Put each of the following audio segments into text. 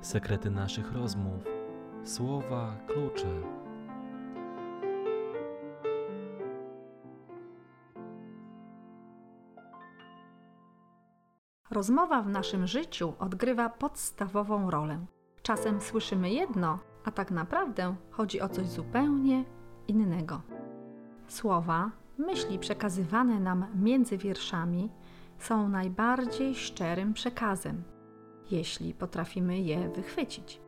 sekrety naszych rozmów, słowa klucze. Rozmowa w naszym życiu odgrywa podstawową rolę. Czasem słyszymy jedno, a tak naprawdę chodzi o coś zupełnie innego. Słowa, myśli przekazywane nam między wierszami są najbardziej szczerym przekazem, jeśli potrafimy je wychwycić.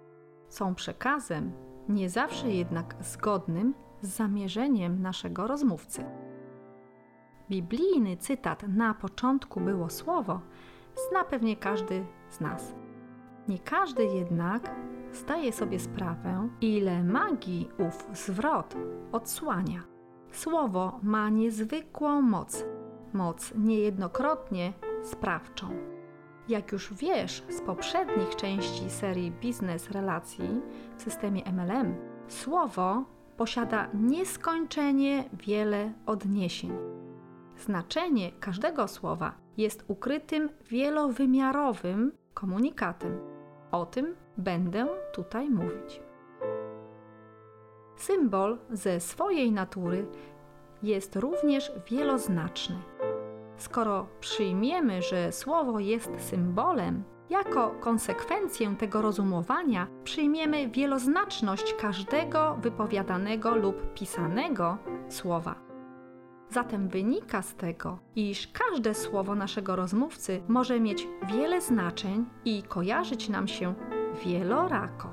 Są przekazem, nie zawsze jednak zgodnym z zamierzeniem naszego rozmówcy. Biblijny cytat na początku było słowo zna pewnie każdy z nas. Nie każdy jednak zdaje sobie sprawę, ile magii ów zwrot odsłania. Słowo ma niezwykłą moc, moc niejednokrotnie sprawczą. Jak już wiesz z poprzednich części serii Biznes Relacji w systemie MLM, słowo posiada nieskończenie wiele odniesień. Znaczenie każdego słowa jest ukrytym wielowymiarowym komunikatem. O tym będę tutaj mówić. Symbol ze swojej natury jest również wieloznaczny. Skoro przyjmiemy, że słowo jest symbolem, jako konsekwencję tego rozumowania przyjmiemy wieloznaczność każdego wypowiadanego lub pisanego słowa. Zatem wynika z tego, iż każde słowo naszego rozmówcy może mieć wiele znaczeń i kojarzyć nam się wielorako.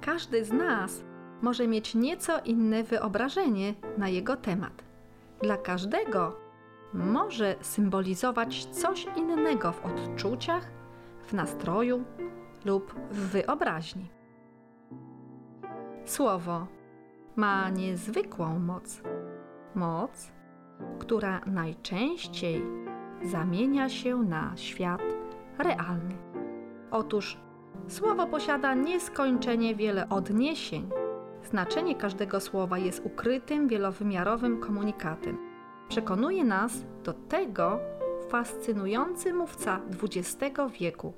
Każdy z nas może mieć nieco inne wyobrażenie na jego temat. Dla każdego może symbolizować coś innego w odczuciach, w nastroju lub w wyobraźni. Słowo ma niezwykłą moc. Moc, która najczęściej zamienia się na świat realny. Otóż słowo posiada nieskończenie wiele odniesień. Znaczenie każdego słowa jest ukrytym, wielowymiarowym komunikatem. Przekonuje nas do tego fascynujący mówca XX wieku,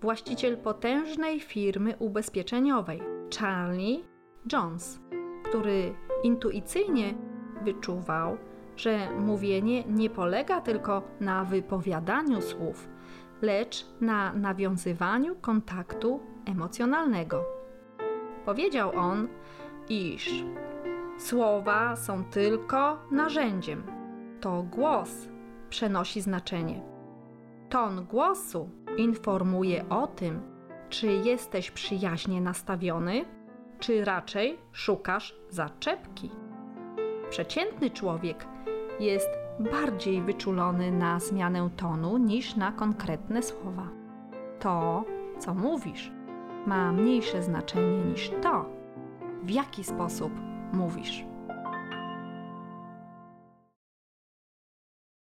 właściciel potężnej firmy ubezpieczeniowej, Charlie Jones, który intuicyjnie wyczuwał, że mówienie nie polega tylko na wypowiadaniu słów, lecz na nawiązywaniu kontaktu emocjonalnego. Powiedział on, iż słowa są tylko narzędziem. To głos przenosi znaczenie. Ton głosu informuje o tym, czy jesteś przyjaźnie nastawiony, czy raczej szukasz zaczepki. Przeciętny człowiek jest bardziej wyczulony na zmianę tonu niż na konkretne słowa. To, co mówisz, ma mniejsze znaczenie niż to, w jaki sposób mówisz.